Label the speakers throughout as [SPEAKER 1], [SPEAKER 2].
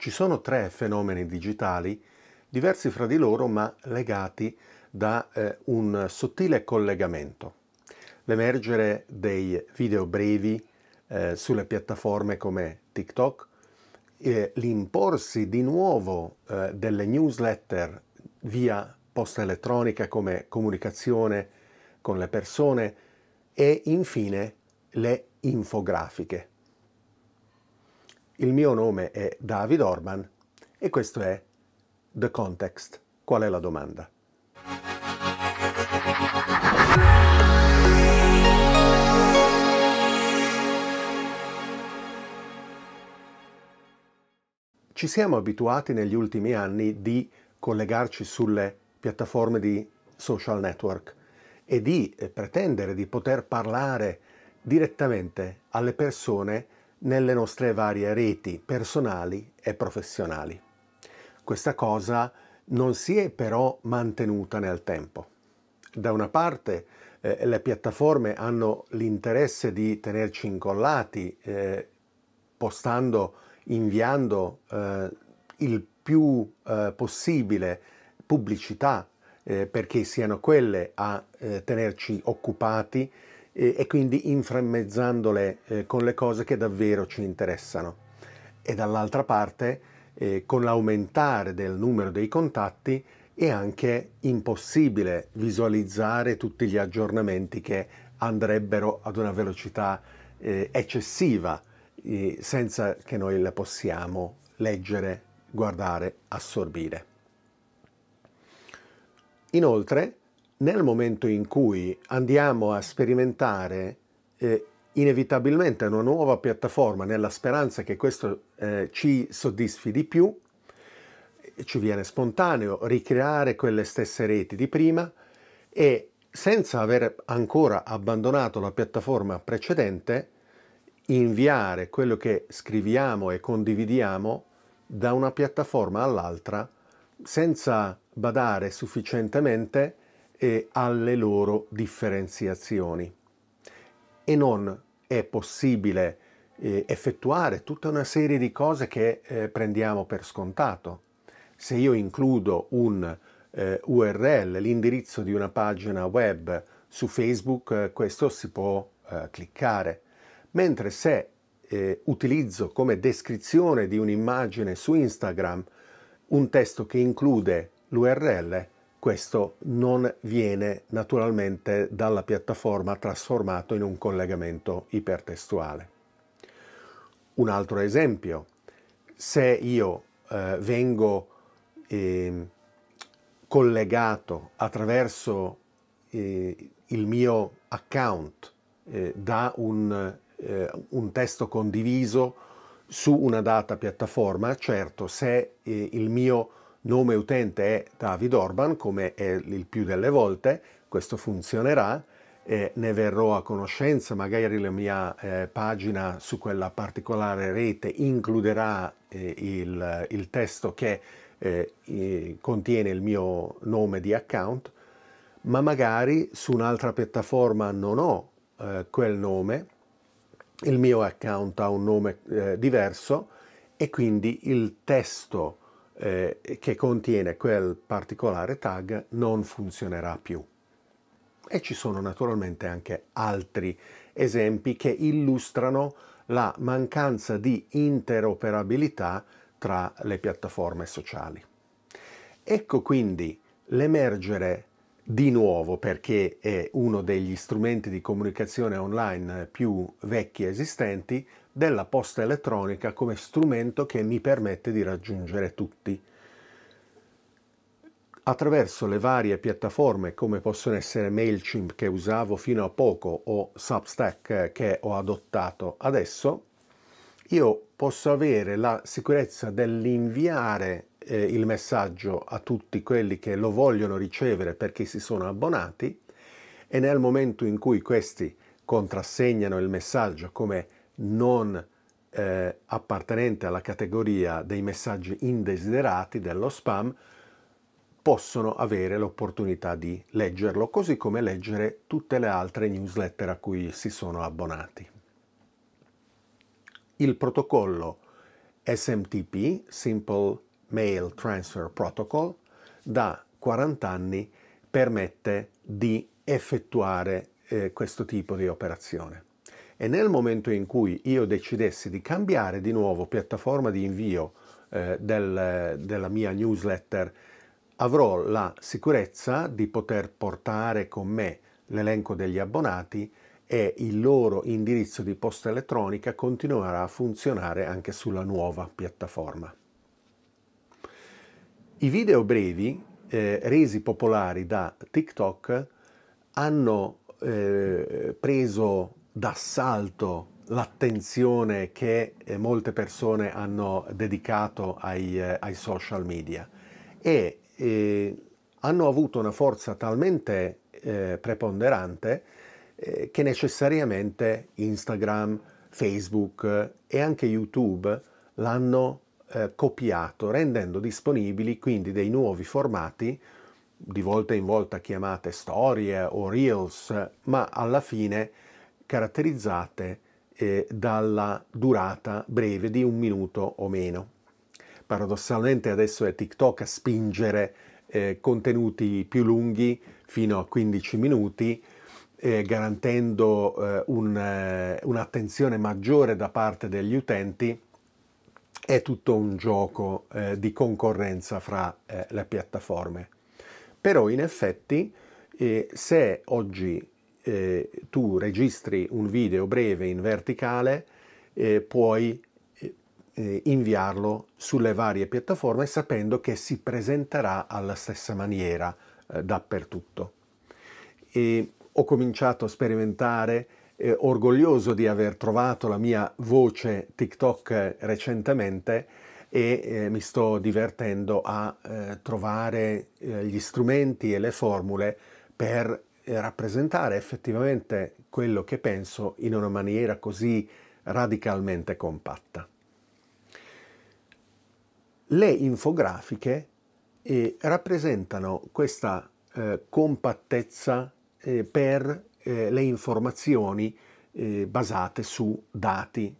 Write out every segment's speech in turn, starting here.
[SPEAKER 1] Ci sono tre fenomeni digitali diversi fra di loro ma legati da eh, un sottile collegamento. L'emergere dei video brevi eh, sulle piattaforme come TikTok, eh, l'imporsi di nuovo eh, delle newsletter via posta elettronica come comunicazione con le persone e infine le infografiche. Il mio nome è David Orban e questo è The Context. Qual è la domanda? Ci siamo abituati negli ultimi anni di collegarci sulle piattaforme di social network e di eh, pretendere di poter parlare direttamente alle persone nelle nostre varie reti personali e professionali. Questa cosa non si è però mantenuta nel tempo. Da una parte eh, le piattaforme hanno l'interesse di tenerci incollati, eh, postando, inviando eh, il più eh, possibile pubblicità eh, perché siano quelle a eh, tenerci occupati eh, e quindi inframmezzandole eh, con le cose che davvero ci interessano. E dall'altra parte, eh, con l'aumentare del numero dei contatti, è anche impossibile visualizzare tutti gli aggiornamenti che andrebbero ad una velocità eh, eccessiva senza che noi le possiamo leggere, guardare, assorbire. Inoltre, nel momento in cui andiamo a sperimentare eh, inevitabilmente una nuova piattaforma nella speranza che questo eh, ci soddisfi di più, ci viene spontaneo ricreare quelle stesse reti di prima e senza aver ancora abbandonato la piattaforma precedente, inviare quello che scriviamo e condividiamo da una piattaforma all'altra senza badare sufficientemente e alle loro differenziazioni. E non è possibile eh, effettuare tutta una serie di cose che eh, prendiamo per scontato. Se io includo un eh, URL, l'indirizzo di una pagina web su Facebook, eh, questo si può eh, cliccare. Mentre se eh, utilizzo come descrizione di un'immagine su Instagram un testo che include l'URL, questo non viene naturalmente dalla piattaforma trasformato in un collegamento ipertestuale. Un altro esempio, se io eh, vengo eh, collegato attraverso eh, il mio account eh, da un, eh, un, testo condiviso su una data piattaforma, certo se eh, il mio nome utente è David Orban, come è il più delle volte, questo funzionerà, eh, ne verrò a conoscenza, magari la mia eh, pagina su quella particolare rete includerà eh, il, il, testo che eh, contiene il mio nome di account, ma magari su un'altra piattaforma non ho eh, quel nome, il mio account ha un nome eh, diverso e quindi il testo eh, che contiene quel particolare tag non funzionerà più. E ci sono naturalmente anche altri esempi che illustrano la mancanza di interoperabilità tra le piattaforme sociali. Ecco quindi l'emergere di nuovo, perché è uno degli strumenti di comunicazione online più vecchi esistenti, della posta elettronica come strumento che mi permette di raggiungere tutti. Attraverso le varie piattaforme come possono essere MailChimp che usavo fino a poco o Substack che ho adottato adesso, io posso avere la sicurezza dell'inviare eh, il messaggio a tutti quelli che lo vogliono ricevere perché si sono abbonati e nel momento in cui questi contrassegnano il messaggio come non eh, appartenente alla categoria dei messaggi indesiderati, dello spam, possono avere l'opportunità di leggerlo, così come leggere tutte le altre newsletter a cui si sono abbonati. Il protocollo SMTP, Simple Mail Transfer Protocol, da 40 anni permette di effettuare eh, questo tipo di operazione. E nel momento in cui io decidessi di cambiare di nuovo piattaforma di invio eh, del, della mia newsletter, avrò la sicurezza di poter portare con me l'elenco degli abbonati e il loro indirizzo di posta elettronica continuerà a funzionare anche sulla nuova piattaforma. I video brevi eh, resi popolari da TikTok hanno eh, preso d'assalto l'attenzione che eh, molte persone hanno dedicato ai, eh, ai social media. E eh, hanno avuto una forza talmente eh, preponderante eh, che necessariamente Instagram, Facebook e anche YouTube l'hanno eh, copiato, rendendo disponibili quindi dei nuovi formati di volta in volta chiamate storie o reels, ma alla fine caratterizzate eh, dalla durata breve di un minuto o meno. Paradossalmente adesso è TikTok a spingere eh, contenuti più lunghi fino a 15 minuti, eh, garantendo eh, un, eh, un'attenzione maggiore da parte degli utenti. È tutto un gioco eh, di concorrenza fra le piattaforme. Però in effetti se oggi eh, tu registri un video breve in verticale eh, puoi eh, inviarlo sulle varie piattaforme sapendo che si presenterà alla stessa maniera eh, dappertutto. E ho cominciato a sperimentare eh, orgoglioso di aver trovato la mia voce TikTok recentemente e eh, mi sto divertendo a eh, trovare eh, gli strumenti e le formule per eh, rappresentare effettivamente quello che penso in una maniera così radicalmente compatta. Le infografiche eh, rappresentano questa eh, compattezza per le informazioni basate su dati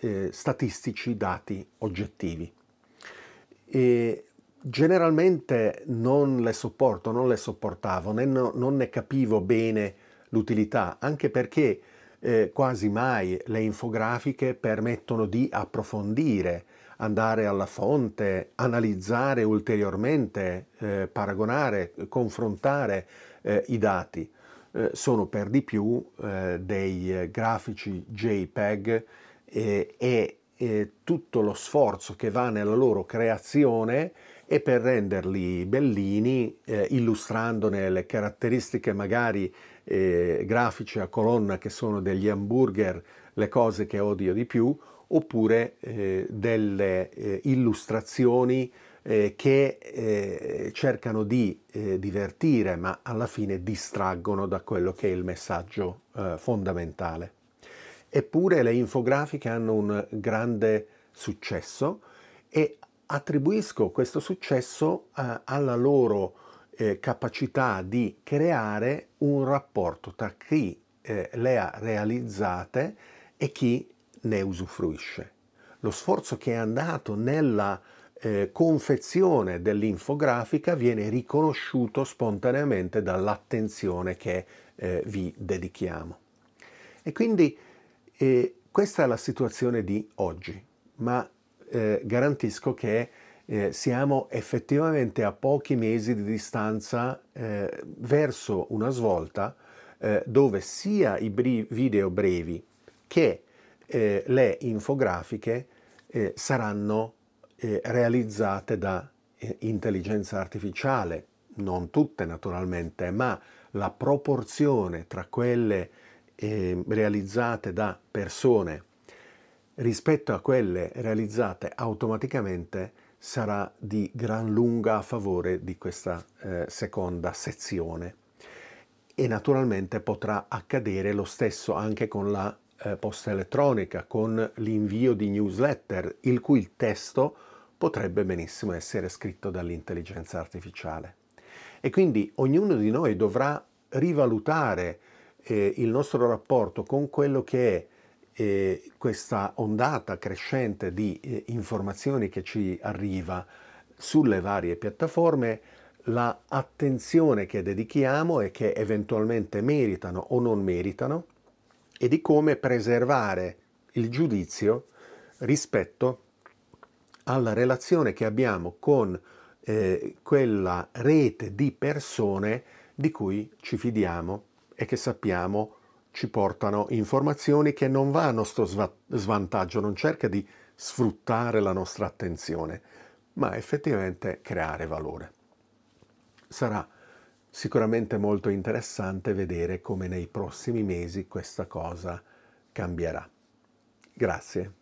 [SPEAKER 1] eh, statistici, dati oggettivi. E generalmente non le sopporto, non le sopportavo, né, no, non ne capivo bene l'utilità, anche perché eh, quasi mai le infografiche permettono di approfondire, andare alla fonte, analizzare ulteriormente, eh, paragonare, confrontare eh, i dati. Eh, sono per di più eh, dei grafici JPEG eh, e tutto lo sforzo che va nella loro creazione è per renderli bellini, eh, illustrandone le caratteristiche magari eh, grafiche a colonna che sono degli hamburger, le cose che odio di più, oppure eh, delle eh, illustrazioni eh, che cercano di divertire ma alla fine distraggono da quello che è il messaggio fondamentale. Eppure le infografiche hanno un grande successo e attribuisco questo successo eh, alla loro eh, capacità di creare un rapporto tra chi eh, le ha realizzate e chi ne usufruisce. Lo sforzo che è andato nella eh, confezione dell'infografica viene riconosciuto spontaneamente dall'attenzione che eh, vi dedichiamo. E quindi e questa è la situazione di oggi, ma eh, garantisco che eh, siamo effettivamente a pochi mesi di distanza eh, verso una svolta eh, dove sia i bri- video brevi che eh, le infografiche eh, saranno realizzate da intelligenza artificiale, non tutte naturalmente, ma la proporzione tra quelle eh, realizzate da persone rispetto a quelle realizzate automaticamente sarà di gran lunga a favore di questa eh, seconda sezione e naturalmente potrà accadere lo stesso anche con la eh, posta elettronica, con l'invio di newsletter, il cui testo potrebbe benissimo essere scritto dall'intelligenza artificiale. E quindi ognuno di noi dovrà rivalutare eh, il nostro rapporto con quello che è eh, questa ondata crescente di eh, informazioni che ci arriva sulle varie piattaforme, la che dedichiamo e che eventualmente meritano o non meritano e di come preservare il giudizio rispetto alla relazione che abbiamo con eh, quella rete di persone di cui ci fidiamo e che sappiamo ci portano informazioni che non va a nostro svantaggio, non cerca di sfruttare la nostra attenzione, ma effettivamente creare valore. Sarà sicuramente molto interessante vedere come nei prossimi mesi questa cosa cambierà. Grazie.